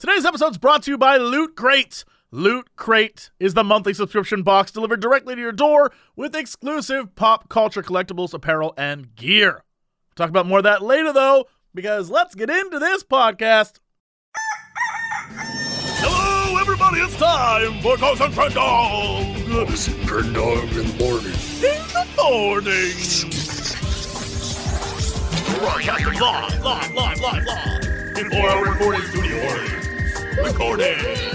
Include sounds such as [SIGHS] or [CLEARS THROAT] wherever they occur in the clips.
Today's episode is brought to you by Loot Crate. Loot Crate is the monthly subscription box delivered directly to your door with exclusive pop culture collectibles, apparel, and gear. Talk about more of that later, though, because let's get into this podcast. Hello, everybody! It's time for Cox and Friend Dog Turn dog in the morning. in the morning. Broadcasting live, live, live, live, live. In four-hour recording studio audience. Recording. Wake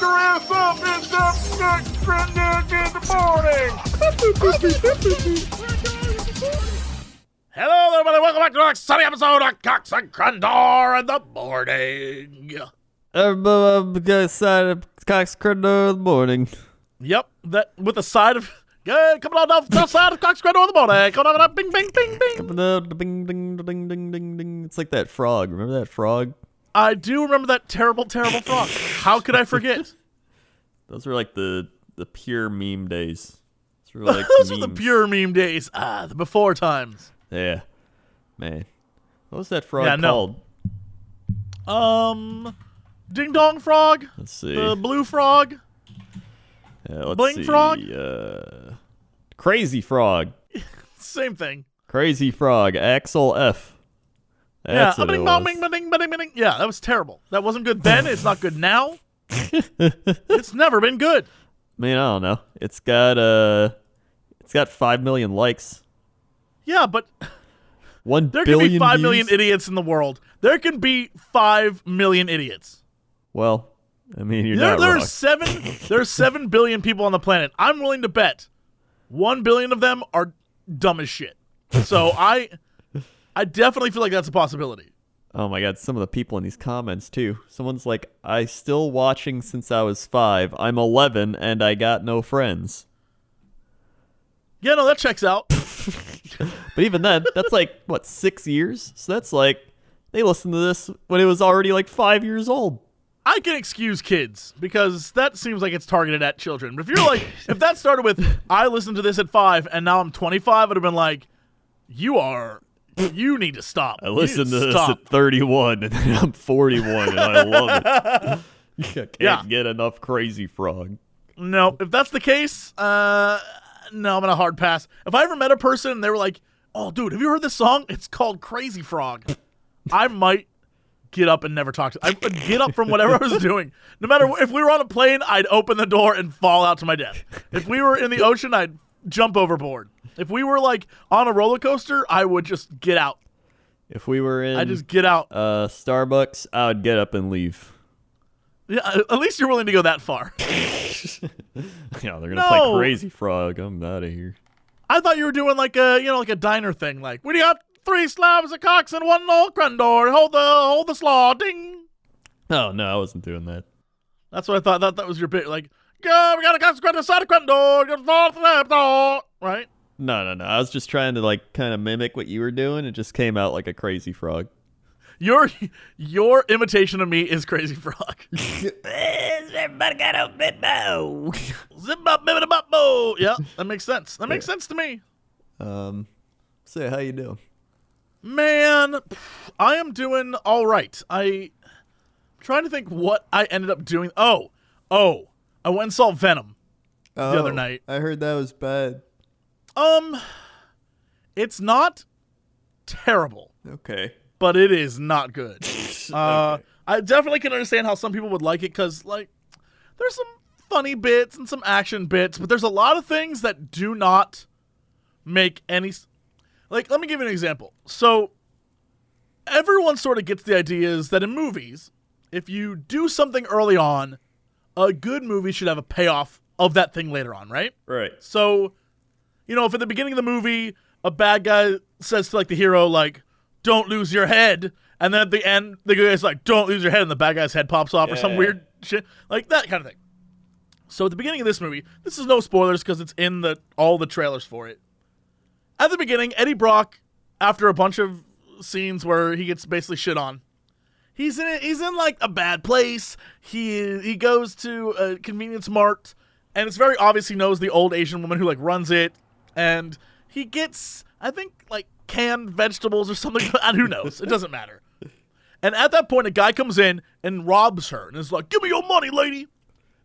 your ass up! It's the next Friend in the morning. Hello, everybody. Welcome back to our sunny episode of Cox and Crendor in the morning. Everybody side of Cox Crendor in the morning. Yep, that with a side of good coming on down the side of Cox Crendor in the morning. Coming on up, bing, bing, bing, bing. Coming up, ding, ding, ding, ding, ding, ding. It's like that frog. Remember that frog? I do remember that terrible, terrible frog. How could I forget? [LAUGHS] Those were like the the pure meme days. Those were [LAUGHS] like Those were the pure meme days. Ah, the before times. Yeah, man. What was that frog Yeah, no. called? Um, Ding Dong Frog, Let's see. the blue frog. Yeah, let's Bling see. frog? Uh, Crazy frog. [LAUGHS] Same thing. Crazy frog. Axel F. That's yeah, bing, bong, bing, bing, bing, bing. Yeah, that was terrible. That wasn't good then. It's not good now. [LAUGHS] it's never been good. I mean, I don't know. It's got uh, it's got five million likes. Yeah, but One there can billion be five million views? idiots in the world. There can be five million idiots. Well, I mean, you're There, not there's wrong. seven. There's seven billion people on the planet. I'm willing to bet one billion of them are dumb as shit. So I, I definitely feel like that's a possibility. Oh my god, some of the people in these comments too. Someone's like, "I still watching since I was five. I'm 11 and I got no friends." Yeah, no, that checks out. [LAUGHS] But even then, that's like what six years. So that's like they listened to this when it was already like five years old. I can excuse kids because that seems like it's targeted at children. But if you're like, if that started with, I listened to this at five and now I'm 25, I'd have been like, you are, you need to stop. I listened to this at 31 and then I'm 41 and I love it. [LAUGHS] I can't Yeah. get enough Crazy Frog. No, if that's the case, uh, no, I'm gonna hard pass. If I ever met a person and they were like, "Oh, dude, have you heard this song? It's called Crazy Frog," I might get up and never talk to. I would get up from whatever I was [LAUGHS] doing. No matter if we were on a plane, I'd open the door and fall out to my death. If we were in the ocean, I'd jump overboard. If we were like on a roller coaster, I would just get out. If we were in I just get out. uh, Starbucks, I would get up and leave. Yeah, at least you're willing to go that far. [LAUGHS] Yeah, they're gonna No. play Crazy Frog. I'm out of here. I thought you were doing like a you know like a diner thing. Like we got three slabs of cocks and one old crendor. Hold the hold the slaw. Ding. Oh no, I wasn't doing that. That's what I thought. That that was your bit. Like go, we got a cox crendor side of crendor. Got a fall slab door. Right. No, no, no. I was just trying to like kind of mimic what you were doing. It just came out like a crazy frog. Your your imitation of me is crazy frog. [LAUGHS] Everybody got a bit now. Zip bop bibbidi bop bo. Yeah, that makes sense. That makes Yeah. sense to me. Um, say how you doing? Man, I am doing all right. I'm trying to think what I ended up doing. Oh, oh, I went and saw Venom. The other night. I heard that was bad. Um, it's not terrible, Okay. but it is not good. [LAUGHS] Uh, Okay. I definitely can understand how some people would like it because, like, there's some funny bits and some action bits, but there's a lot of things that do not make any. s- Like, let me give you an example. So, everyone sort of gets the idea is that in movies, if you do something early on, a good movie should have a payoff of that thing later on, right? Right. So, you know, if at the beginning of the movie a bad guy says to like the hero, like, "Don't lose your head," and then at the end the guy's like, "Don't lose your head," and the bad guy's head pops off or some weird shit like that kind of thing. So at the beginning of this movie, this is no spoilers because it's in the all the trailers for it. At the beginning, Eddie Brock, after a bunch of scenes where he gets basically shit on, he's in he's in like a bad place. He he goes to a convenience mart, and it's very obvious he knows the old Asian woman who like runs it, and he gets I think like canned vegetables or something. and who knows? It doesn't matter. And at that point, a guy comes in and robs her and is like, "Give me your money, lady."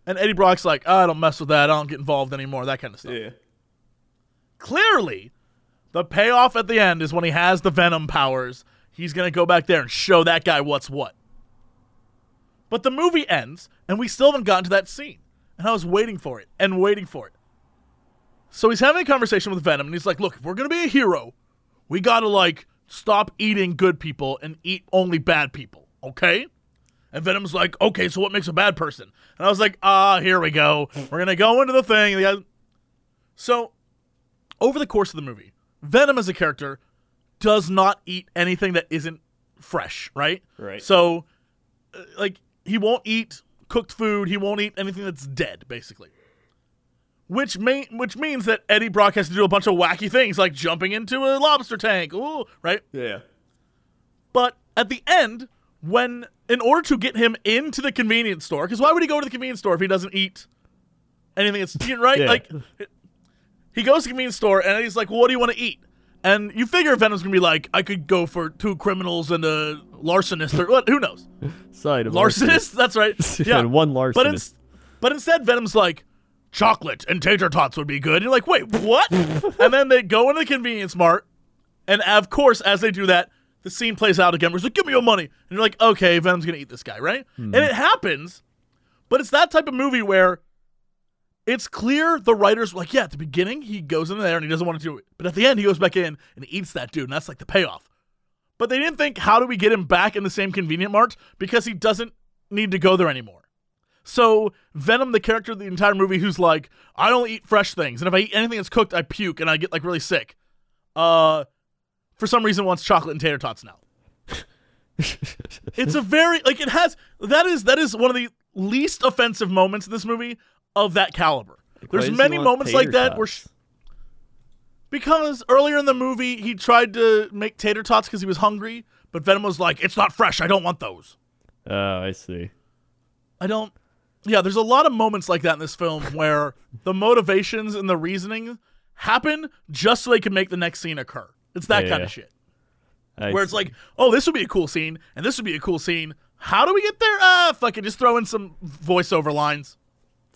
And Eddie Brock's like, "I don't mess with that. I don't get involved anymore. That kind of stuff." Yeah. Clearly, the payoff at the end is when he has the Venom powers. He's gonna go back there and show that guy what's what. But the movie ends, and we still haven't gotten to that scene. And I was waiting for it and waiting for it. So he's having a conversation with Venom, and he's like, "Look, if we're gonna be a hero, we gotta like stop eating good people and eat only bad people, okay?" And Venom's like, "Okay, so what makes a bad person?" And I was like, "Ah, here we go. We're gonna go into the thing." So, over the course of the movie, Venom as a character does not eat anything that isn't fresh, right? Right. So, uh, like, he won't eat cooked food. He won't eat anything that's dead, basically. Which may, which means that Eddie Brock has to do a bunch of wacky things, like jumping into a lobster tank, ooh, right? Yeah. But at the end, when in order to get him into the convenience store, because why would he go to the convenience store if he doesn't eat anything that's right? [LAUGHS] Yeah. Like he goes to the convenience store and he's like, well, "What do you want to eat?" And you figure Venom's gonna be like, "I could go for two criminals and a larcenist, or what? Who knows? [LAUGHS] Side of Larcenist? [LAUGHS] That's right. [LAUGHS] Yeah, And one But, larcenist. ins- but instead, Venom's like, chocolate and tater tots would be good. And you're like, wait, what? and then they go into the convenience mart, and of course, as they do that, the scene plays out again. Where he's like, give me your money. And you're like, okay, Venom's gonna eat this guy, right? Hmm. And it happens, but it's that type of movie where it's clear the writers were like, yeah, at the beginning he goes in there and he doesn't want to do it, but at the end he goes back in and eats that dude, and that's like the payoff. But they didn't think, how do we get him back in the same convenient mart because he doesn't need to go there anymore. So Venom, the character of the entire movie, who's like, I only eat fresh things, and if I eat anything that's cooked, I puke and I get like really sick. Uh, for some reason, wants chocolate and tater tots now. [LAUGHS] it's a very like it has that is that is one of the least offensive moments in this movie of that caliber. Why There's many moments like that where. tots? Because earlier in the movie, he tried to make tater tots because he was hungry, but Venom was like, "It's not fresh. I don't want those." Oh, I see. I don't. Yeah, there's a lot of moments like that in this film [LAUGHS] where the motivations and the reasoning happen just so they can make the next scene occur. It's that kind Yeah. of shit. I Where it's like, oh, this would be a cool scene, and this would be a cool scene. How do we get there? Ah, fucking. Just throw in some voiceover lines.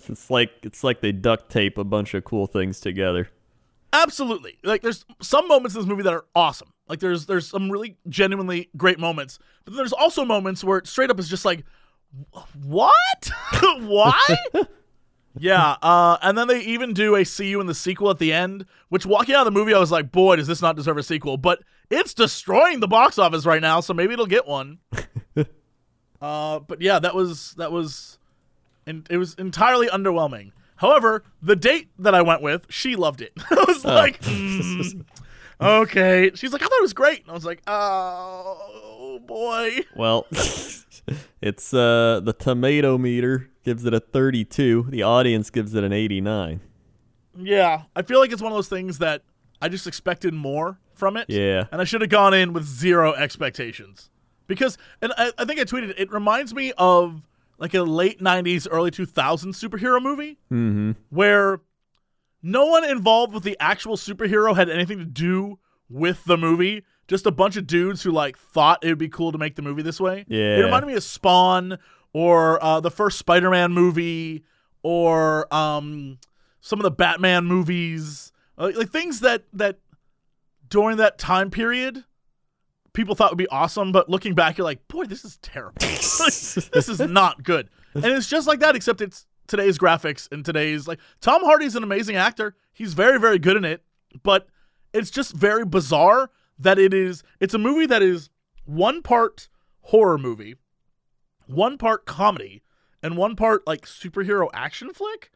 It's like it's like they duct tape a bunch of cool things together. Absolutely. Like there's some moments in this movie that are awesome. Like there's there's some really genuinely great moments. But then there's also moments where it straight up is just like "Wh- what? [LAUGHS] Why? [LAUGHS] yeah, uh, and then they even do a see you in the sequel at the end, which walking out of the movie I was like, boy, does this not deserve a sequel. But it's destroying the box office right now, so maybe it'll get one. [LAUGHS] uh, but yeah, that was that was and it was entirely underwhelming. However, the date that I went with, she loved it. [LAUGHS] I was like, "Mm, okay. She's like, I thought it was great. And I was like, oh boy. Well, [LAUGHS] it's uh the tomato meter gives it a 32. The audience gives it an 89. Yeah, I feel like it's one of those things that I just expected more from it. Yeah. And I should have gone in with zero expectations. Because, and I, I think I tweeted, it reminds me of like a late 90s, early 2000s superhero movie Mm-hmm. where no one involved with the actual superhero had anything to do with the movie. Just a bunch of dudes who like thought it would be cool to make the movie this way. Yeah, It reminded me of Spawn or uh, the first Spider-Man movie or um, some of the Batman movies, uh, like things that that during that time period people thought would be awesome, but looking back, you're like, boy, this is terrible. [LAUGHS] This is not good. And it's just like that, except it's today's graphics and today's like Tom Hardy's an amazing actor. He's very, very good in it, but it's just very bizarre that it is it's a movie that is one part horror movie, one part comedy, and one part like superhero action flick.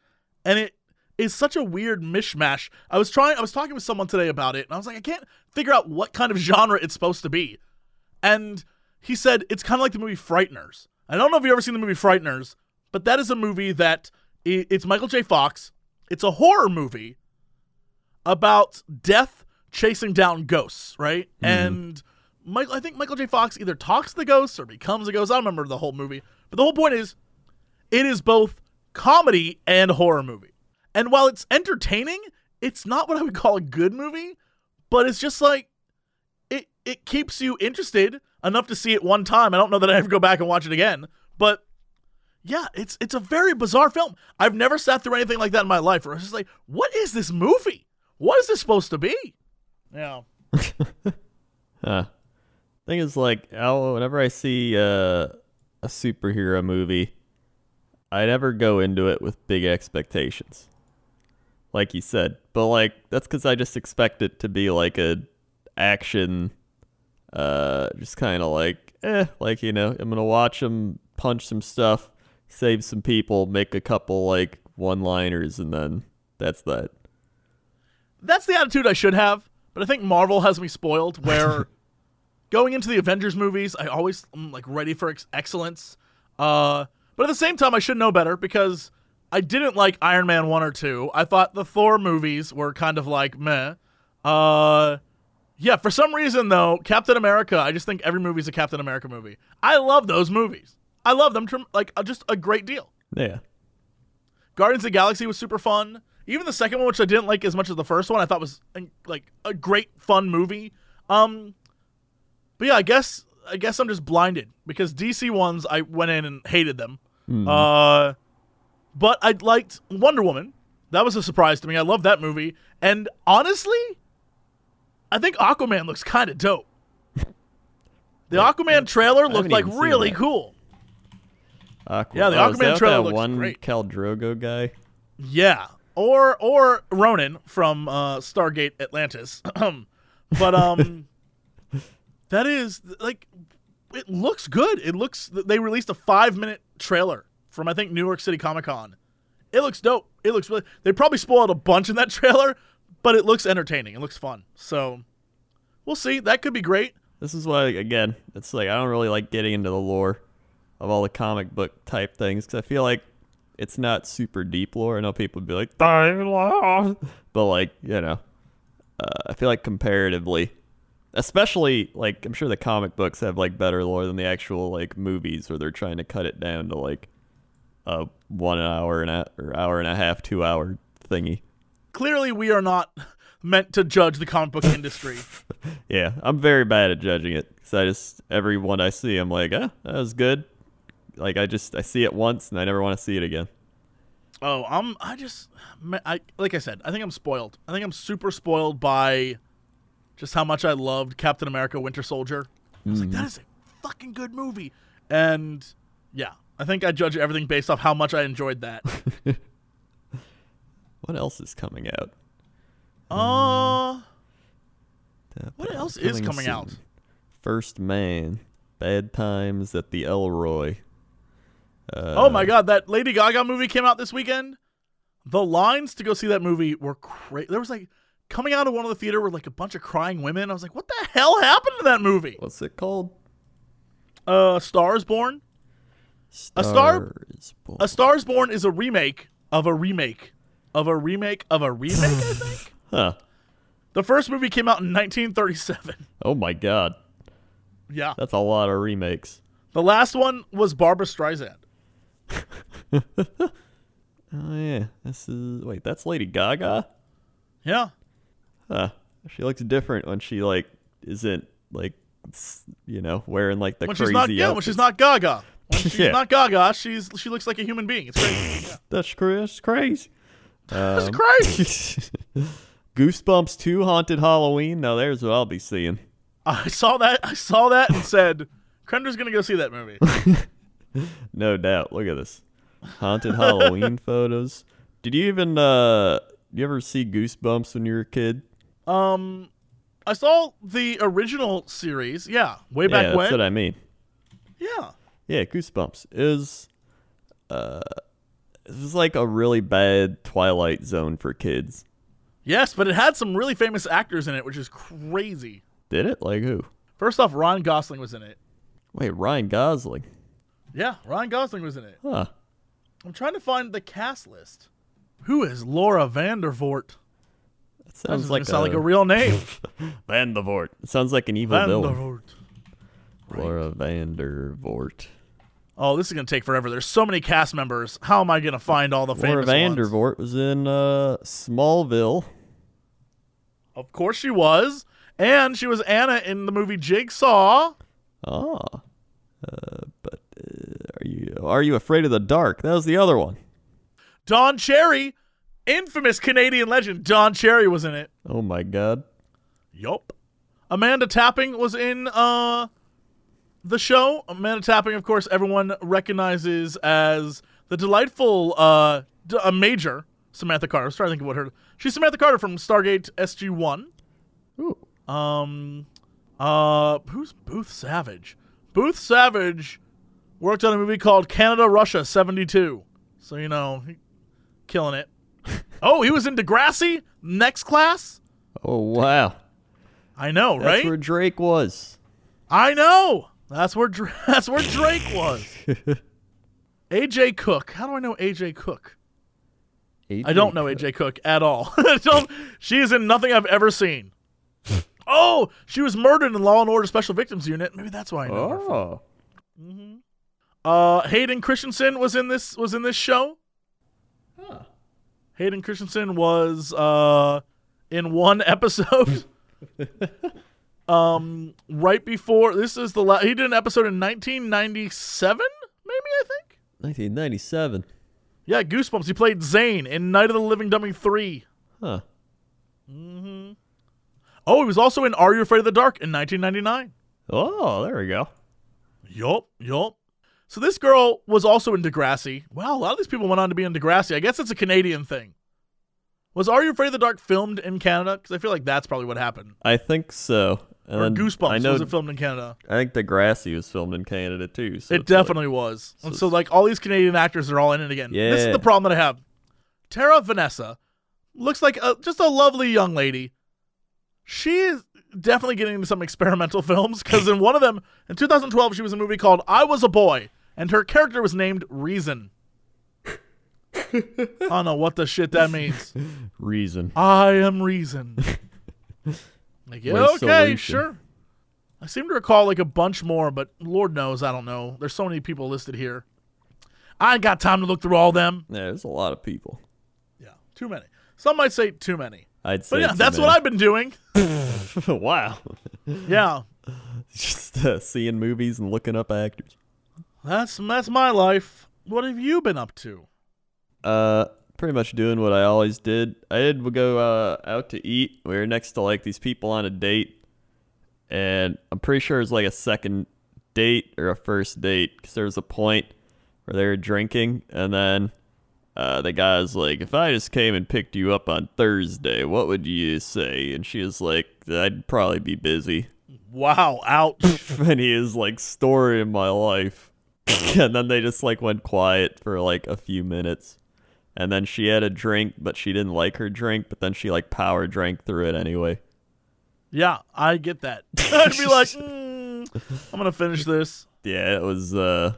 And it is such a weird mishmash. I was trying I was talking with someone today about it, and I was like, I can't figure out what kind of genre it's supposed to be. And he said it's kind of like the movie Frighteners. I don't know if you've ever seen the movie Frighteners, but that is a movie that it's Michael J. Fox. It's a horror movie about death chasing down ghosts, right? Mm-hmm. And Michael, I think Michael J. Fox either talks to the ghosts or becomes a ghost. I don't remember the whole movie, but the whole point is, it is both comedy and horror movie. And while it's entertaining, it's not what I would call a good movie, but it's just like it it keeps you interested. enough to see it one time. I don't know that I ever go back and watch it again. But yeah, it's it's a very bizarre film. I've never sat through anything like that in my life. Where I was just like, what is this movie? What is this supposed to be? Yeah. [LAUGHS] Huh. Thing is, like, I'll, whenever I see uh, a superhero movie, I never go into it with big expectations. Like you said, but like that's because I just expect it to be like a action, uh, just kind of like, eh, like you know, I'm gonna watch them punch some stuff, save some people, make a couple like one-liners, and then that's that. That's the attitude I should have, but I think Marvel has me spoiled. Where [LAUGHS] going into the Avengers movies, I always am like ready for ex- excellence. Uh, but at the same time, I should know better because I didn't like Iron Man one or two. I thought the Thor movies were kind of like meh. Uh, yeah, for some reason though, Captain America. I just think every movie's a Captain America movie. I love those movies. I love them like uh, just a great deal. Yeah. Guardians of the Galaxy was super fun. Even the second one, which I didn't like as much as the first one, I thought was like a great fun movie. Um, but yeah, I guess I guess I'm just blinded because DC ones I went in and hated them. Uh, but I liked Wonder Woman. That was a surprise to me. I love that movie, and honestly, I think Aquaman looks kind of dope. The Aquaman trailer looked like really cool. Yeah, the oh, Aquaman trailer that looks one great. Khal Drogo guy. Yeah, or or Ronon from uh, Stargate Atlantis. [CLEARS THROAT] but um, [LAUGHS] that is like it looks good. It looks. They released a five minute trailer from I think New York City Comic Con. It looks dope. It looks really. They probably spoiled a bunch in that [LAUGHS] trailer, but it looks entertaining. It looks fun. So we'll see. That could be great. This is why, again, it's like I don't really like getting into the lore of all the comic book type things because I feel like it's not super deep lore. I know people would be like, but like you know, uh, I feel like comparatively, especially like I'm sure the comic books have like better lore than the actual like movies where they're trying to cut it down to like a one hour and a or hour and a half, two hour thingy. Clearly, we are not [LAUGHS] meant to judge the comic book industry. [LAUGHS] Yeah, I'm very bad at judging it because I just every one I see, I'm like, ah, that was good. Like I just I see it once and I never want to see it again. Oh, I'm. I just. I like I said. I think I'm spoiled. I think I'm super spoiled by just how much I loved Captain America: Winter Soldier. I was like, that is a fucking good movie, and yeah, I think I judge everything based off how much I enjoyed that. [LAUGHS] What else is coming out? Uh, Uh, What else is coming out? First Man, Bad Times at the El Royale. Uh, oh my God, that Lady Gaga movie came out this weekend. The lines to go see that movie were crazy. There was like coming out of one of the theater were like a bunch of crying women. I was like, what the hell happened to that movie? What's it called? Uh, Stars Born. A Star- Stars Born. A Stars Born is a remake of a remake of a remake of a remake, I think. [SIGHS] Huh. The first movie came out in 1937. Oh my God, Yeah. that's a lot of remakes. The last one was Barbra Streisand. [LAUGHS] Oh yeah, this is wait, that's Lady Gaga. Yeah. Huh. She looks different when she like isn't like you know wearing like the When crazy she's not yeah, when she's not Gaga. She's [LAUGHS] Yeah. not Gaga, she's she looks like a human being. It's crazy. Yeah. [LAUGHS] That's cra- that's crazy. That's Um, crazy. [LAUGHS] Goosebumps 2 Haunted Halloween. Now there's what I'll be seeing. I saw that. I saw that and said, Crendor's gonna go see that movie. No doubt. Look at this. Haunted Halloween photos. Did you even uh you ever see Goosebumps when you were a kid? Um, I saw the original series. Yeah, way yeah, back that's when. what I mean. yeah. Yeah, Goosebumps is uh it was like a really bad Twilight Zone for kids. Yes, but it had some really famous actors in it, which is crazy. Did it? Like who? First off, Ryan Gosling was in it. Wait, Ryan Gosling. Yeah, Ryan Gosling was in it. Huh. I'm trying to find the cast list. Who is Laura Vandervoort? That That sounds doesn't like sound a, like a real name. [LAUGHS] Vandervoort. It sounds like an evil villain. Vandervoort. Laura Vandervoort. Oh, this is gonna take forever. There's so many cast members. How am I gonna find all the Laura famous ones? Vandervoort was in uh, Smallville. Of course she was, and she was Anna in the movie Jigsaw. Oh. Uh, but uh, are you are you afraid of the dark? That was the other one. Don Cherry, infamous Canadian legend. Don Cherry was in it. Oh my god. Yup. Amanda Tapping was in uh the show. Amanda Tapping, of course, everyone recognizes as the delightful uh d- a major Samantha Carter. I was trying to think of what her she's Samantha Carter from Stargate SG One. Ooh. Um uh who's Booth Savage? Booth Savage worked on a movie called Canada Russia 72. So you know, killing it. [LAUGHS] oh, he was in Degrassi Next Class? Oh wow. I know, That's right? where Drake was. I know. That's where [LAUGHS] that's where Drake was. [LAUGHS] AJ Cook. How do I know AJ Cook? I don't know AJ Cook at all. [LAUGHS] She is in nothing I've ever seen. oh, she was murdered in Law and Order Special Victims Unit. Maybe that's why I know her. Oh. Uh, Hayden Christensen was in this was in this show. Huh. Hayden Christensen was uh in one episode. Um, right before this is the la- he did an episode in 1997, maybe I think. 1997. Yeah, Goosebumps. He played Zane in Night of the Living Dummy three. Huh. Mm-hmm. Oh, he was also in Are You Afraid of the Dark in 1999. Oh, there we go. Yup, yup. So this girl was also in Degrassi. Wow, a lot of these people went on to be in Degrassi. I guess it's a Canadian thing. Was Are You Afraid of the Dark filmed in Canada? Because I feel like that's probably what happened. I think so. And Or then Goosebumps I know. was it filmed in Canada? I think Degrassi was filmed in Canada too. So it it's like- definitely was. And so like all these Canadian actors are all in it again. Yeah. This is the problem that I have. Tara Vanessa looks like a, just a lovely young lady. She is definitely getting into some experimental [LAUGHS] films because in one of them, in 2012, she was in a movie called I Was a Boy, and her character was named Reason. [LAUGHS] I don't know what the shit that means. reason. I am Reason. [LAUGHS] like, yeah, okay, sure. I seem to recall like a bunch more, but Lord knows I don't know. There's so many people listed here. I ain't got time to look through all them. Yeah, there's a lot of people. Yeah, too many. Some might say too many. I'd say. But yeah, that's what I've been doing. [LAUGHS] [LAUGHS] Wow. Yeah, [LAUGHS] Just uh, seeing movies and looking up actors. that's that's my life. What have you been up to? Uh, pretty much doing what I always did. I did go uh, out to eat. We were next to like these people on a date, and I'm pretty sure it was like a second date or a first date because there was a point where they were drinking, and then uh, the guy was like, "If I just came and picked you up on Thursday, what would you say?" And she was like, "I'd probably be busy." Wow, ouch. [LAUGHS] and he is like story in my life [LAUGHS] and then they just like went quiet for like a few minutes and then she had a drink but she didn't like her drink but then she like power drank through it anyway yeah, I get that. [LAUGHS] I'd be like, mm, I'm gonna finish this. yeah it was uh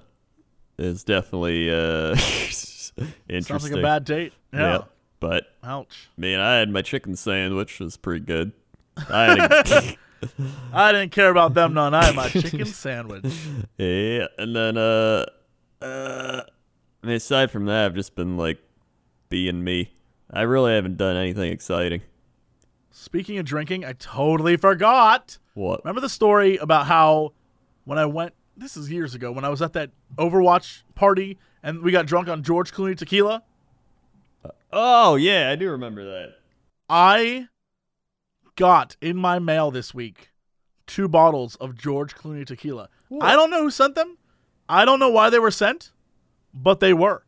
it was definitely uh interesting [LAUGHS] Sounds like a bad date. Yeah. but Ouch. man i had my chicken sandwich was pretty good i had a, [LAUGHS] I didn't care about them none. I had my chicken sandwich. yeah and then uh uh I mean, aside from that i've just been like being me i really haven't done anything exciting Speaking of drinking, I totally forgot. what Remember the story about how when I went this is years ago when I was at that Overwatch party and we got drunk on George Clooney tequila? Oh yeah, I do remember that. I got in my mail this week two bottles of George Clooney tequila. I don't know who sent them. I don't know why they were sent, but they were.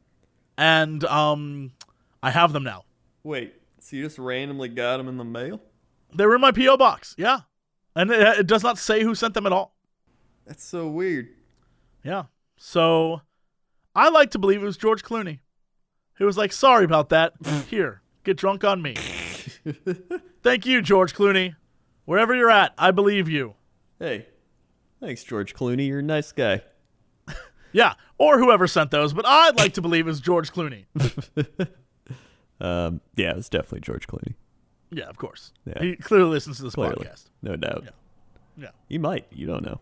And um I have them now. Wait, so you just randomly got them in the mail? They were in my PO box. Yeah. And it, it does not say who sent them at all. That's so weird. Yeah. So I like to believe it was George Clooney who was like, sorry about that. [LAUGHS] Here, get drunk on me. Thank you, George Clooney. Wherever you're at, I believe you. Hey, thanks, George Clooney. You're a nice guy. [LAUGHS] Yeah, or whoever sent those, but I'd like to believe it was George Clooney. [LAUGHS] Um, yeah, it was definitely George Clooney. Yeah, of course. Yeah. He clearly listens to this Clearly, podcast. no doubt. Yeah. Yeah. He might. You don't know.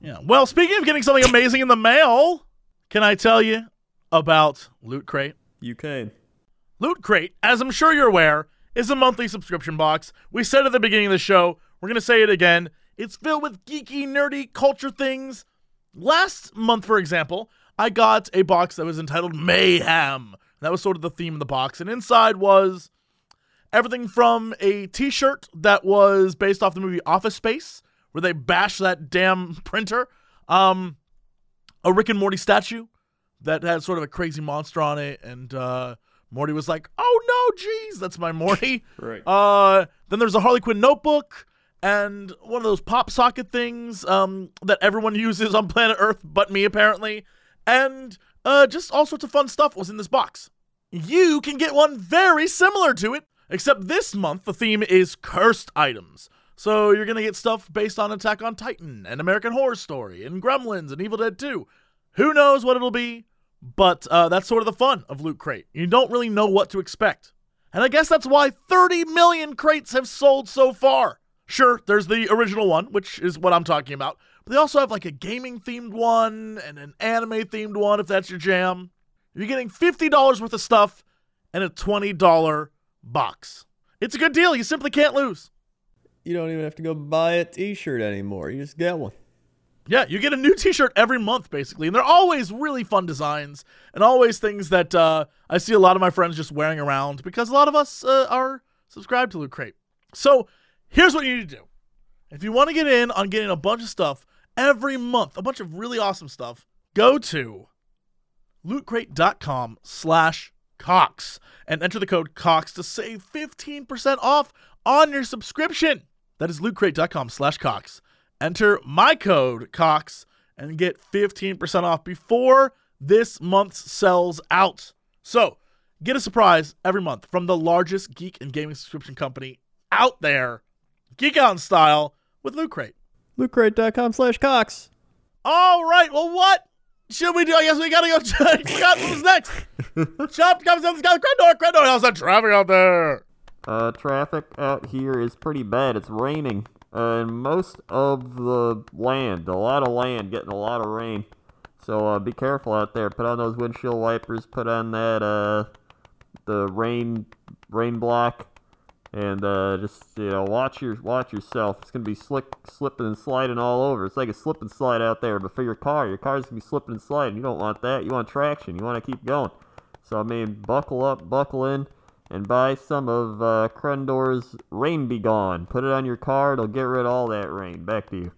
Yeah. Well, speaking of getting something amazing in the mail, can I tell you about Loot Crate? You can. Loot Crate, as I'm sure you're aware, is a monthly subscription box. We said at the beginning of the show, we're going to say it again. It's filled with geeky, nerdy culture things. Last month, for example, I got a box that was entitled Mayhem. That was sort of the theme of the box. And inside was everything from a t shirt that was based off the movie Office Space, where they bash that damn [LAUGHS] printer, um, a Rick and Morty statue that had sort of a crazy monster on it. And uh, Morty was like, oh no, jeez, that's my Morty. [LAUGHS] Right. Uh, then there's a Harley Quinn notebook and one of those pop socket things um, that everyone [LAUGHS] uses on planet Earth, but me apparently. And uh, just all sorts of fun stuff was in this box. You can get one very similar to it, except this month the theme is cursed items. So you're gonna get stuff based on Attack on Titan and American Horror Story and Gremlins and Evil Dead 2. Who knows what it'll be? But uh, that's sort of the fun of Loot Crate. You don't really know what to expect. And I guess that's why 30 million crates have sold so far. Sure, there's the original one, which is what I'm talking about. But they also have like a gaming themed one and an anime themed one if that's your jam. You're getting $50 worth of stuff and a $20 box. It's a good deal. You simply can't lose. You don't even have to go buy a T-shirt anymore. You just get one. Yeah, you get a new T-shirt every month, basically, and they're always really fun designs and always things that uh, I see a lot of my friends just wearing around because a lot of us uh, are subscribed to Loot Crate. So here's what you need to do: if you want to get in on getting a bunch of stuff every month, a bunch of really awesome stuff, go to lootcrate.com slash Cox and enter the code Cox to save 15% off on your subscription. That is lootcrate.com slash Cox. enter my code cox and get 15% off before this month's sells out so get a surprise every month from the largest geek and gaming subscription company out there geek out in style with loot crate Lootcrate.com slash Cox. all right well what should we do i guess we gotta go [LAUGHS] check forgot what was next [LAUGHS] shop comes down the sky Crendor, Crendor, how's that traffic out there Uh, traffic out here is pretty bad. It's raining. Uh, and most of the land, a lot of land, getting a lot of rain. So uh, be careful out there. Put on those windshield wipers. Put on that uh, the rain rain block, and uh, just you know watch your watch yourself. It's gonna be slick, slipping and sliding all over. It's like a slip and slide out there, but for your car, your car's gonna be slipping and sliding. You don't want that. You want traction. You want to keep going. So I mean, buckle up, buckle in and buy some of uh, Crendor's Rain Be Gone. Put it on your car, it'll get rid of all that rain. Back to you.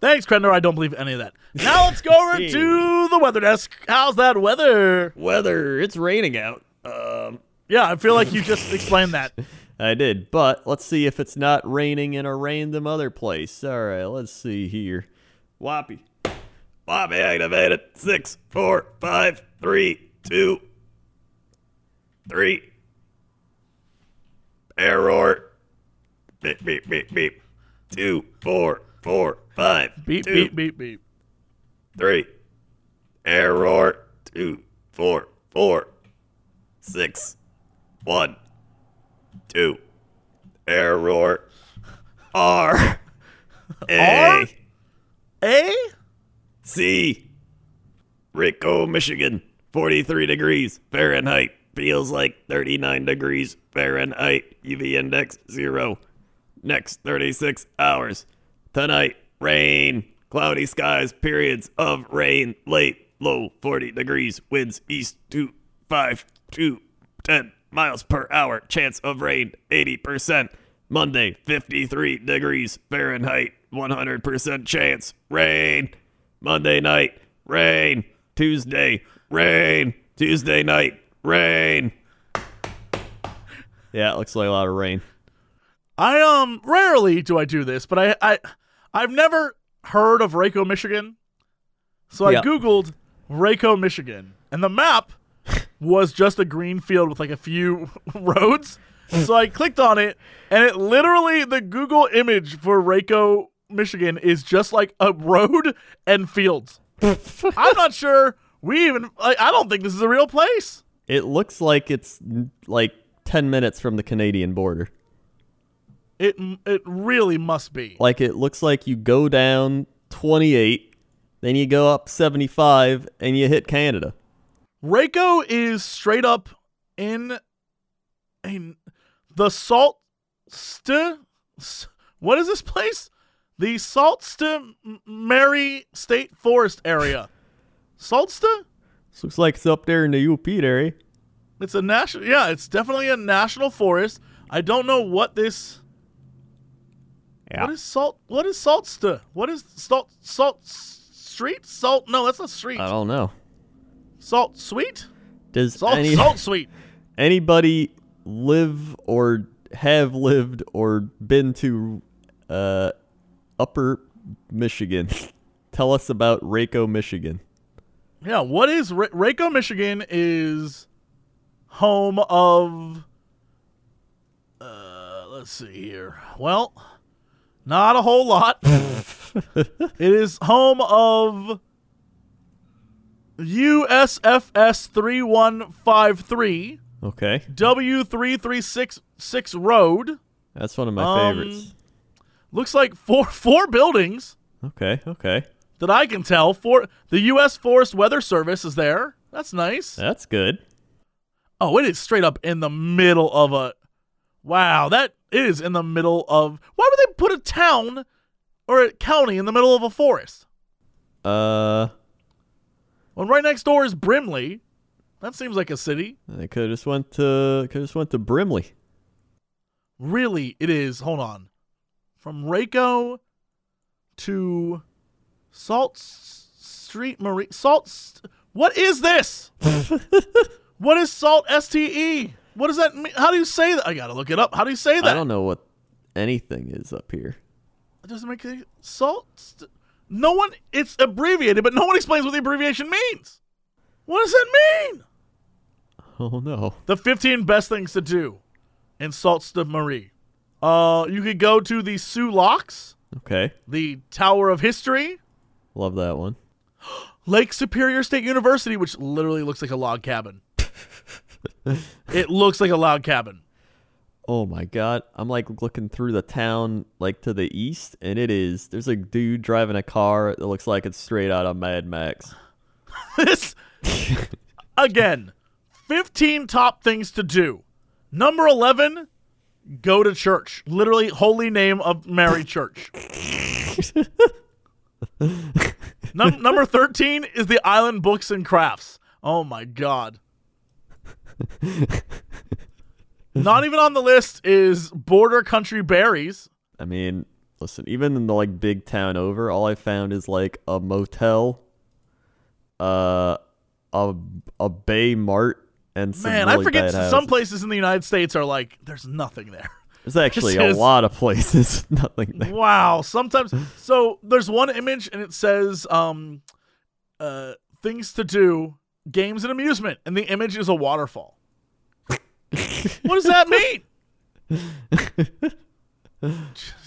thanks Crendor. i don't believe any of that [LAUGHS] now let's go over to the weather desk how's that weather Weather, it's raining out. Um, yeah i feel like you just explained that [LAUGHS] I did, but let's see if it's not raining in a random other place. All right, let's see here. Whoppy. Whoppy activated. Six, four, five, three, two, three. Error. Beep, beep, beep, beep. Two, four, four, five, beep two, beep beep beep three. Error. Two, four, four, six, one, two. Error. R. A. A? C. Raco, Michigan. 43 degrees Fahrenheit. Feels like 39 degrees Fahrenheit. UV index zero. Next 36 hours. Tonight, rain. Cloudy skies, periods of rain. Late, low 40 degrees. Winds east to 5 to 10 miles per hour. Chance of rain 80%. Monday, 53 degrees Fahrenheit. 100% chance. Rain. Monday night, rain. Tuesday, rain. Tuesday night, rain. Yeah, it looks like a lot of rain. I um rarely do I do this, but I I I've never heard of Raco, Michigan. So I Yeah. googled Raco, Michigan, and the map was just a green field with like a few [LAUGHS] roads. So I clicked on it, and it literally the Google image for Raco, Michigan is just like a road and fields. [LAUGHS] I'm not sure we even like, I don't think this is a real place. It looks like it's like 10 minutes from the Canadian border. It it really must be. Like it looks like you go down 28, then you go up 75, and you hit Canada. Raco is straight up in in the salt st what is this place? the Saltsta Mary State Forest area. Saltsta? This looks like it's up there in the UP area. It's a national. Yeah, it's definitely a national forest. I don't know what this. Yeah. What is salt? What is Saltsta? What is salt? Salt street? Salt? No, that's not street. I don't know. Salt sweet? Does Salt any, salt sweet. [LAUGHS] anybody live or have lived or been to uh, Upper Michigan? [LAUGHS] Tell us about Raco, Michigan. Yeah, what is Ra- Michigan is home of uh let's see here. Well, not a whole lot. [LAUGHS] it is home of USFS 3153 Okay, W3366 Road. that's one of my Um, favorites. Looks like four [LAUGHS] four buildings Okay, okay, that I can tell. For the US Forest Weather Service is there. That's nice. that's good. Oh, it is straight up in the middle of a. Wow, that is in the middle of. Why would they put a town or a county in the middle of a forest? Uh, When right next door is Brimley. That seems like a city. I could just went to could just went to Brimley. Really, it is. Hold on. From Raco to Salt Street Marie. Salt. St- what is this? [LAUGHS] what is Salt STE? What does that mean? How do you say that? I gotta look it up. How do you say that? I don't know what anything is up here. It doesn't make any salt. St- no one. It's abbreviated, but no one explains what the abbreviation means. What does that mean? Oh no. The 15 best things to do in Sault Ste. Marie. Uh, you could go to the Soo Locks, Okay, the Tower of History, love that one. [GASPS] Lake Superior State University, which literally looks like a log cabin. [LAUGHS] it looks like a log cabin. Oh my god, I'm like looking through the town like to the east, and it is there's a dude driving a car that looks like it's straight out of Mad Max. [LAUGHS] this again 15 top things to do. Number 11 go to church. Literally holy name of mary church. [LAUGHS] Num- number 13 is the island books and crafts. Oh my god not even on the list is border country berries I mean, listen, even in the like big town over, all I found is like a motel, uh, a a Bay Mart, and some man really i forget some houses. places in the united states are like there's nothing there There's actually This [LAUGHS] a is- lot of places, [LAUGHS] nothing there. Wow. Sometimes so there's one image and it says um uh things to do, games and amusement, and the image is a waterfall. [LAUGHS] what does that mean? [LAUGHS]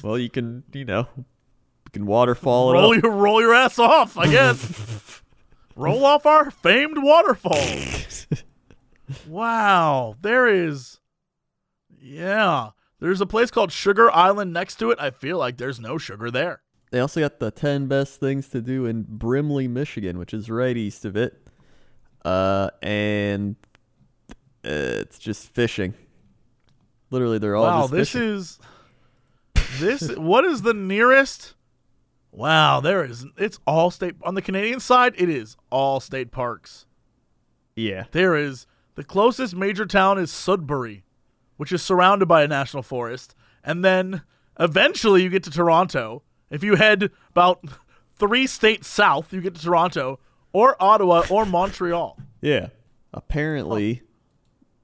Well, you can, you know, you can waterfall it roll your roll your ass off, I guess. [LAUGHS] roll off our famed waterfall. wow. There is Yeah. There's a place called Sugar Island next to it. I feel like there's no sugar there. They also got the 10 best things to do in Brimley, Michigan, which is right east of it. Uh, and it's just fishing. Literally, they're all wow, just this fishing. is this. what is the nearest? Wow, there is. It's all state on the Canadian side. It is all state parks. yeah. There is the closest major town is Sudbury, which is surrounded by a national forest, and then eventually you get to Toronto. If you head about three states south, you get to Toronto or Ottawa or Montreal. Yeah. Apparently,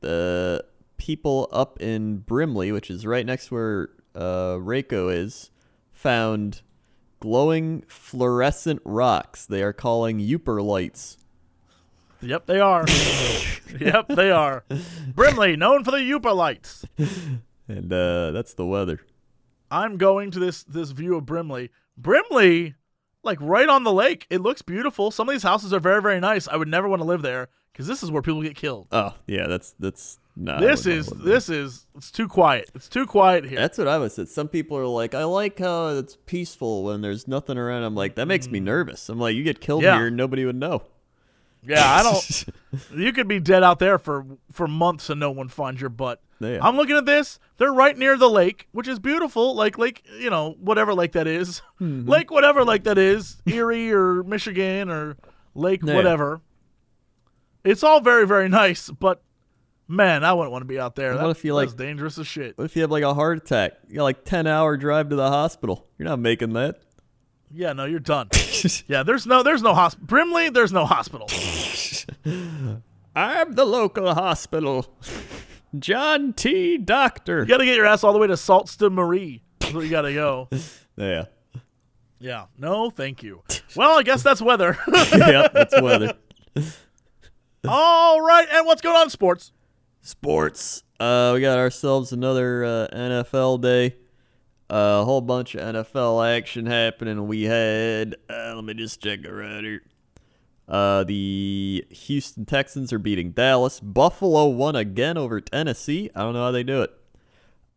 the people up in Brimley, which is right next where uh, Raco is, found glowing fluorescent rocks. They are calling Yooperlites. Yep, they are. [LAUGHS] yep, they are. Brimley, known for the Yooperlites. [LAUGHS] And uh, that's the weather. I'm going to this this view of Brimley. Brimley, like right on the lake. It looks beautiful. Some of these houses are very very nice. I would never want to live there because this is where people get killed. Oh, yeah, that's that's not. This is this is it's too quiet. It's too quiet here. That's what I was said. Some people are like, I like how it's peaceful when there's nothing around. I'm like, that makes me nervous. I'm like, you get killed Mm. Yeah. here, nobody would know. Yeah, I don't. [LAUGHS] you could be dead out there for for months and no one finds your butt. Yeah. I'm looking at this. They're right near the lake, which is beautiful. Like lake, you know, whatever lake that is. Mm-hmm. Lake whatever lake that is, Erie or Michigan or Lake Yeah. whatever. It's all very very nice, but man, I wouldn't want to be out there. What That- if you, like- dangerous as shit. What if you have like a heart attack? You got like ten hour drive to the hospital. You're not making that. Yeah, no, you're done. [LAUGHS] yeah, there's no there's no hospital. Brimley, there's no hospital. I'm the local hospital. John T. Doctor. You got to get your ass all the way to Sault Ste. Marie. That's where you got to go. [LAUGHS] Yeah. Yeah. No, thank you. Well, I guess that's weather. [LAUGHS] yeah, that's weather. [LAUGHS] all right, and what's going on sports? Sports. Uh, we got ourselves another uh, NFL day. Uh, a whole bunch of NFL action happening. We had, uh, let me just check right here. Uh, the Houston Texans are beating Dallas. Buffalo won again over Tennessee. I don't know how they do it.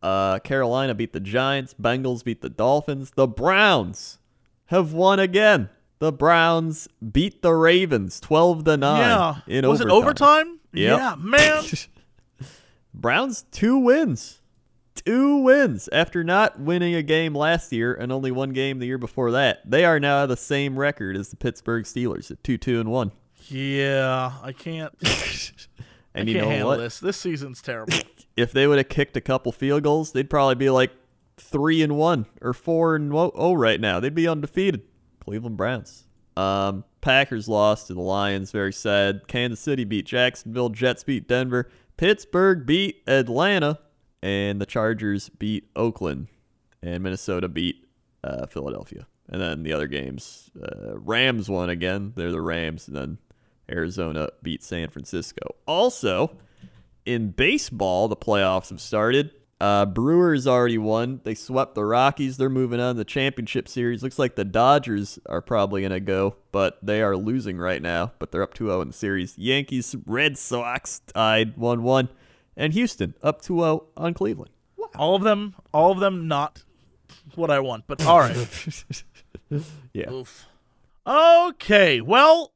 Uh, Carolina beat the Giants. Bengals beat the Dolphins. The Browns have won again. The Browns beat the Ravens 12 to 9 yeah. in Was overtime. it overtime? Yep. Yeah, man. [LAUGHS] Browns two wins. Two wins after not winning a game last year and only one game the year before that. They are now the same record as the Pittsburgh Steelers at 2 2 and 1. yeah, I can't. [LAUGHS] And I you can't know handle what? this. This season's terrible. [LAUGHS] If they would have kicked a couple field goals, they'd probably be like 3 and 1 or 4 and 0 right now. They'd be undefeated. Cleveland Browns. Um, Packers lost to the Lions, very sad. Kansas City beat Jacksonville. Jets beat Denver. Pittsburgh beat Atlanta. And the Chargers beat Oakland. And Minnesota beat uh, Philadelphia. And then the other games, uh, Rams won again. They're the Rams. And then Arizona beat San Francisco. Also, in baseball, the playoffs have started. Uh, Brewers already won. They swept the Rockies. They're moving on the championship series. Looks like the Dodgers are probably going to go, but they are losing right now. But they're up 2 0 in the series. Yankees, Red Sox tied 1 1. And Houston up 2 0 on Cleveland. all of them, all of them, not what I want. But all right. [LAUGHS] Yeah. Oof. Okay. Well,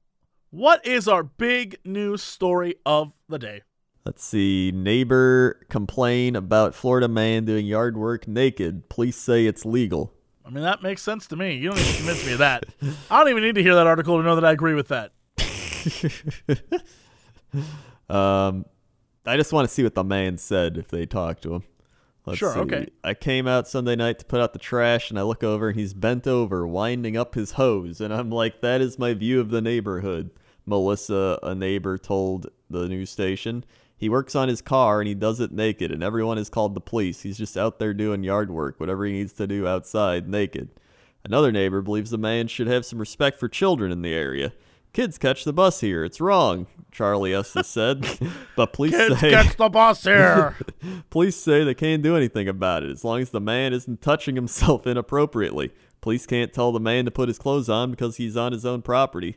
what is our big news story of the day? Let's see. Neighbor complain about Florida man doing yard work naked. Police say it's legal. I mean, that makes sense to me. You don't need to convince me of that. I don't even need to hear that article to know that I agree with that. [LAUGHS] Um, I just want to see what the man said if they talked to him. Let's Sure, see. okay. I came out Sunday night to put out the trash, and I look over, and he's bent over, winding up his hose, and I'm like, "That is my view of the neighborhood." Melissa, a neighbor, told the news station. He works on his car and he does it naked, and everyone has called the police. He's just out there doing yard work, whatever he needs to do outside, naked. Another neighbor believes the man should have some respect for children in the area. Kids catch the bus here. It's wrong, Charlie Estes said. [LAUGHS] but police Kids, say catch the bus [LAUGHS] here. police say they can't do anything about it as long as the man isn't touching himself [LAUGHS] inappropriately. Police can't tell the man to put his clothes on because he's on his own property.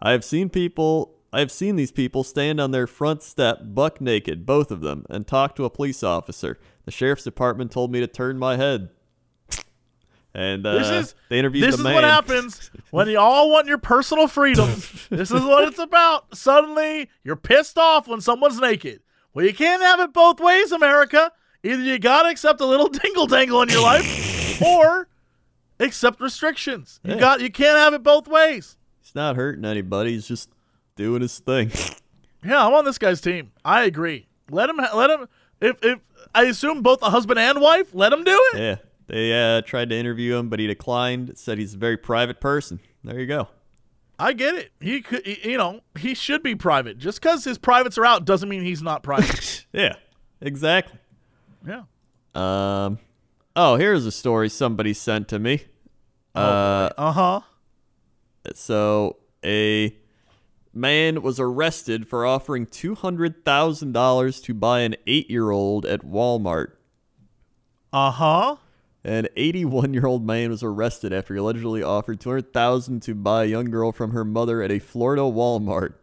I have seen people I have seen these people stand on their front step buck naked, both of them, and talk to a police officer. The sheriff's department told me to turn my head. And uh, This is they interviewed this the is man. what happens when you all want your personal freedom. [LAUGHS] this is what it's about. Suddenly, you're pissed off when someone's naked. Well, you can't have it both ways, America. Either you gotta accept a little [LAUGHS] dingle dangle in your life, or accept restrictions. You Yeah. got you can't have it both ways. He's not hurting anybody. He's just doing his thing. [LAUGHS] Yeah, I'm on this guy's team. I agree. Let him. Let him. If if I assume both the husband and wife, let him do it. yeah. They uh, tried to interview him, but he declined. Said he's a very private person. There you go. I get it. He could. you know, he should be private. Just because his privates are out doesn't mean he's not private. [LAUGHS] Yeah, exactly. yeah. Um, oh, here's a story somebody sent to me. Uh, Uh huh. so a man was arrested for offering two hundred thousand dollars to buy an eight-year-old at Walmart. Uh huh. An 81-year-old man was arrested after he allegedly offered 200,000 to buy a young girl from her mother at a Florida Walmart.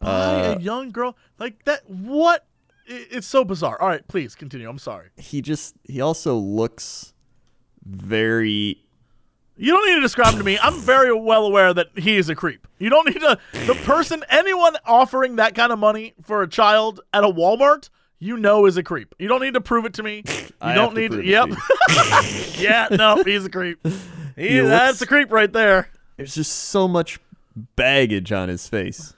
Buy Uh, a young girl like that. What? It's so bizarre. All right, please continue. I'm sorry. He just he also looks very You don't need to describe him to me. I'm very well aware that he is a creep. You don't need to. The person, anyone offering that kind of money for a child at a Walmart, you know is a creep. You don't need to prove it to me. [LAUGHS] You I don't to need. it yep. to [LAUGHS] yeah. No, he's a creep. [LAUGHS] He, He that's a creep right there. There's just so much baggage on his face.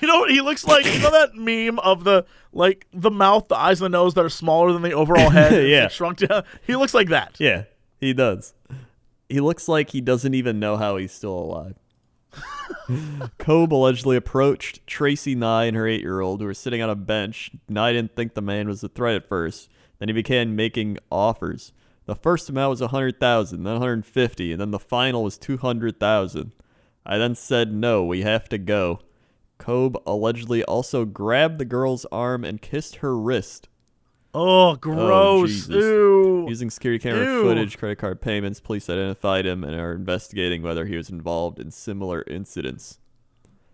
You know what he looks like? You know that meme of the like the mouth, the eyes, and the nose that are smaller than the overall head. Yeah. shrunk down. He looks like that. Yeah, he does. He looks like he doesn't even know how he's still alive. [LAUGHS] Kobe allegedly approached Tracy Nye and her eight year old who were sitting on a bench. Nye didn't think the man was a threat at first. Then he began making offers. The first amount was a hundred thousand, then 150, and then the final was two hundred thousand. I then said no, we have to go. Kobe allegedly also grabbed the girl's arm and kissed her wrist. Oh, gross. Jesus. Ew. Using security camera Ew. footage, credit card payments, police identified him and are investigating whether he was involved in similar incidents.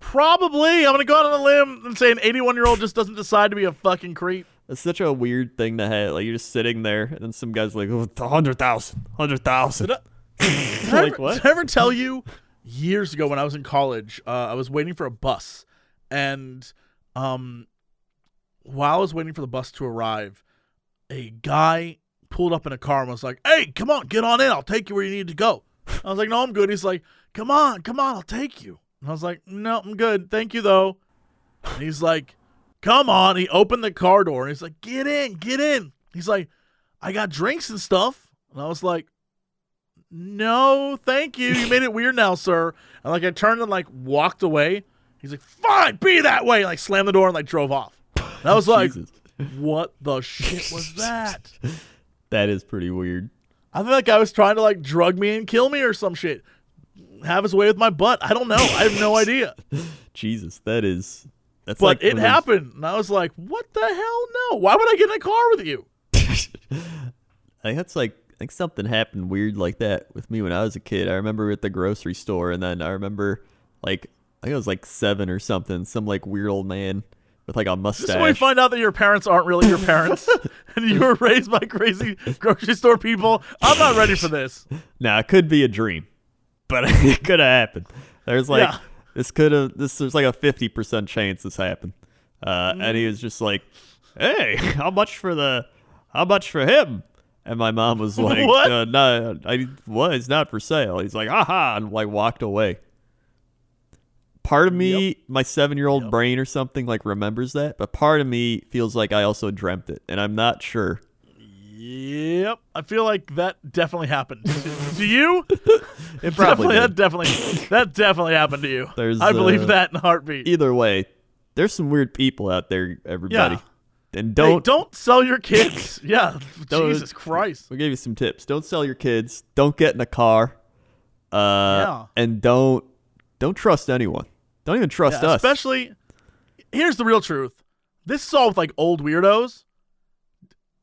Probably. I'm gonna go out on a limb and say an 81 year old just doesn't decide to be a fucking creep. It's such a weird thing to have. Like you're just sitting there, and then some guy's like, "Oh, a hundred thousand, hundred thousand. [LAUGHS] Did I Like ever, what? Did I ever tell you years ago when I was in college? Uh, I was waiting for a bus, and um, while I was waiting for the bus to arrive, a guy pulled up in a car and was like, "Hey, come on, get on in. I'll take you where you need to go." I was like, "No, I'm good." He's like, "Come on, come on, I'll take you." And I was like, "No, I'm good. Thank you though." And he's like, "Come on." He opened the car door and he's like, "Get in, get in." He's like, "I got drinks and stuff." And I was like, no, thank you. You made it weird now, sir. And like I turned and like walked away. He's like, fine, be that way. Like slammed the door and like drove off. And I was like, Jesus. What the shit was [LAUGHS] that? That is pretty weird. I feel like I was trying to like drug me and kill me or some shit. Have his way with my butt. I don't know. I have no [LAUGHS] idea. Jesus, that is. That's But like it those- happened. And I was like, what the hell? No. Why would I get in a car with you? [LAUGHS] I think that's like I think something happened weird like that with me when I was a kid. I remember at the grocery store, and then I remember like I think I was like seven or something. Some like weird old man with like a mustache. This is when we find out that your parents aren't really your parents [LAUGHS] and you were raised by crazy grocery store people. I'm not ready for this. Now it could be a dream, but [LAUGHS] it could have happened. There's like Yeah. this could have this. There's like a fifty percent chance this happened, uh, and he was just like, "Hey, how much for the? How much for him?" And my mom was [LAUGHS] like, What? Uh, "No, I what? It's not for sale." He's like, "Aha!" and like walked away. Part of me, my seven-year-old Yep. brain or something, like remembers that, but part of me feels like I also dreamt it, and I'm not sure. Yep, I feel like that definitely happened. [LAUGHS] Do you? [LAUGHS] It probably definitely, that definitely, that definitely happened to you. There's, I believe uh, that in a heartbeat. either way, there's some weird people out there, everybody. Yeah. And don't, don't sell your kids. [LAUGHS] yeah, Don't- Jesus Christ. we'll give you some tips. Don't sell your kids. Don't get in a car. Uh, Yeah. and don't don't trust anyone. Don't even trust Yeah, us. especially, here's the real truth. This is all with like old weirdos.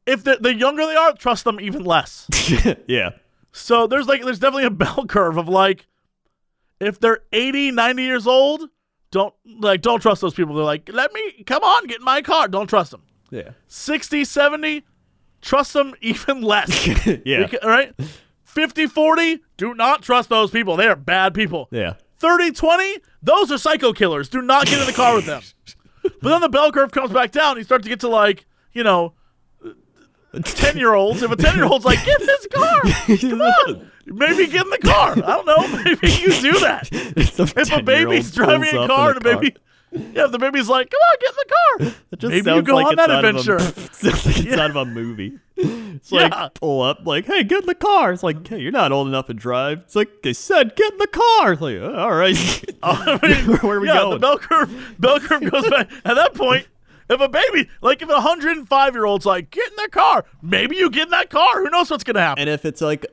If the, the younger they are, trust them even less. [LAUGHS] yeah. So there's like there's definitely a [LAUGHS] bell curve of like if they're 80, 90 years old, don't like don't trust those people. They're like, "Let me come on, get in my car." Don't trust them. Yeah. 60, 70, trust them [LAUGHS] even less. Yeah. Beca- all right? 50, 40, do not trust those people. They are bad people. Yeah. 30, 20, those are psycho killers. Do not get in the car with them. [LAUGHS] But then the bell curve comes back down. You start to get to like, you know, 10 year olds. If a 10 year old's like, get in this car, come on. Maybe get in the car. I don't know. Maybe you do that. if a baby's driving a car and a baby, yeah, if the baby's like, come on, get in the car. It just Maybe you go like on that of a- adventure. [LAUGHS] sounds like it's Yeah. out of a [LAUGHS] movie. It's Yeah. like pull up, like, hey, get in the car. It's like, hey, you're not old enough to drive. It's like they said, get in the car. It's like, oh, all right. [LAUGHS] Oh, [LAUGHS] where are we yeah, going? the bell curve, bell curve goes back. At that point, if a baby, like if a 105 year old's like, get in their car, maybe you get in that car. Who knows what's going to happen? And if it's like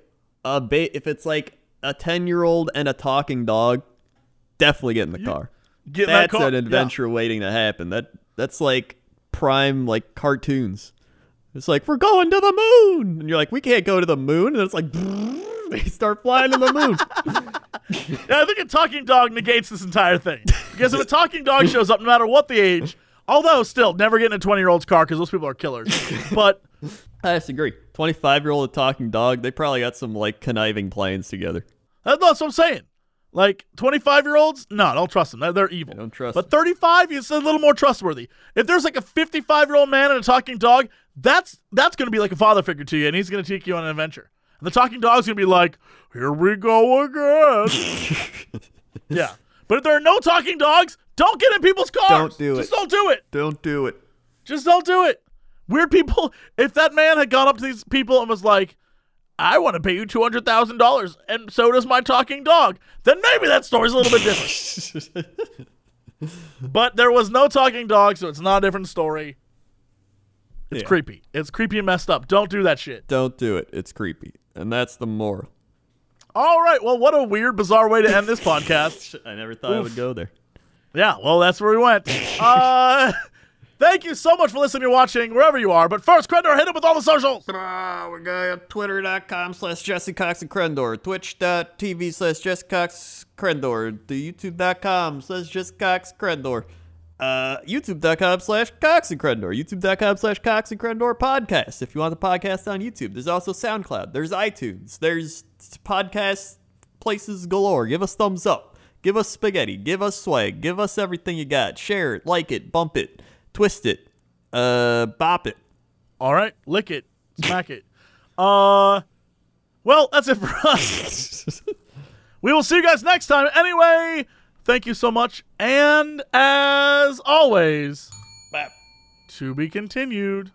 a ba- if it's like a ten year old and a talking dog, definitely get in the car. Get in that car That's car. an adventure waiting to happen. That that's like prime like cartoons. It's like we're going to the moon, and you're like, we can't go to the moon, and it's like [LAUGHS] they start flying to the moon. [LAUGHS] Yeah. I think a talking dog negates this entire thing. Because if a talking dog shows up, no matter what the age, although still, never get in a 20 year old's car because those people are killers. But [LAUGHS] I disagree. Twenty five year old talking dog, they probably got some like conniving plans together. That's what I'm saying. Like 25 year olds, no, don't trust them. They're, they're evil. don't trust But 35 is a little more trustworthy. If there's like a 55 year old man and a talking dog, that's that's going to be like a father figure to you, and he's going to take you on an adventure. And the talking dog's going to be like, "Here we go again." [LAUGHS] yeah. But if there are no talking dogs, don't get in people's cars. Don't do Just it. Just don't do it. Don't do it. Just don't do it. Weird people. If that man had gone up to these people and was like, I want to pay you $200,000 and so does my talking dog, then maybe that story's a little bit different. [LAUGHS] but there was no talking dog, so it's not a different story. It's Yeah. creepy. It's creepy and messed up. Don't do that shit. Don't do it. It's creepy. And that's the moral. All right. Well, what a weird, bizarre way to end this podcast. [LAUGHS] I never thought I would go there. Yeah, well, that's where we went. [LAUGHS] Uh, thank you so much for listening and watching wherever you are. But first, Crendor, hit it with all the socials. We're going on twitter.com slash Jesse Cox and Crendor, twitch.tv slash Jesse Cox Crendor, the youtube.com slash Jesse Cox Crendor, uh, youtube.com slash Cox and Crendor, youtube.com slash Cox and Crendor podcast. If you want the podcast on YouTube, there's also SoundCloud, there's iTunes, there's podcast places galore. Give us thumbs up. Give us spaghetti. Give us swag. Give us everything you got. Share it, like it, bump it, twist it, uh, bop it. All right, lick it, smack it. [LAUGHS] Uh, well, that's it for us. [LAUGHS] we will see you guys next time. Anyway, Thank you so much. And as always, to be continued.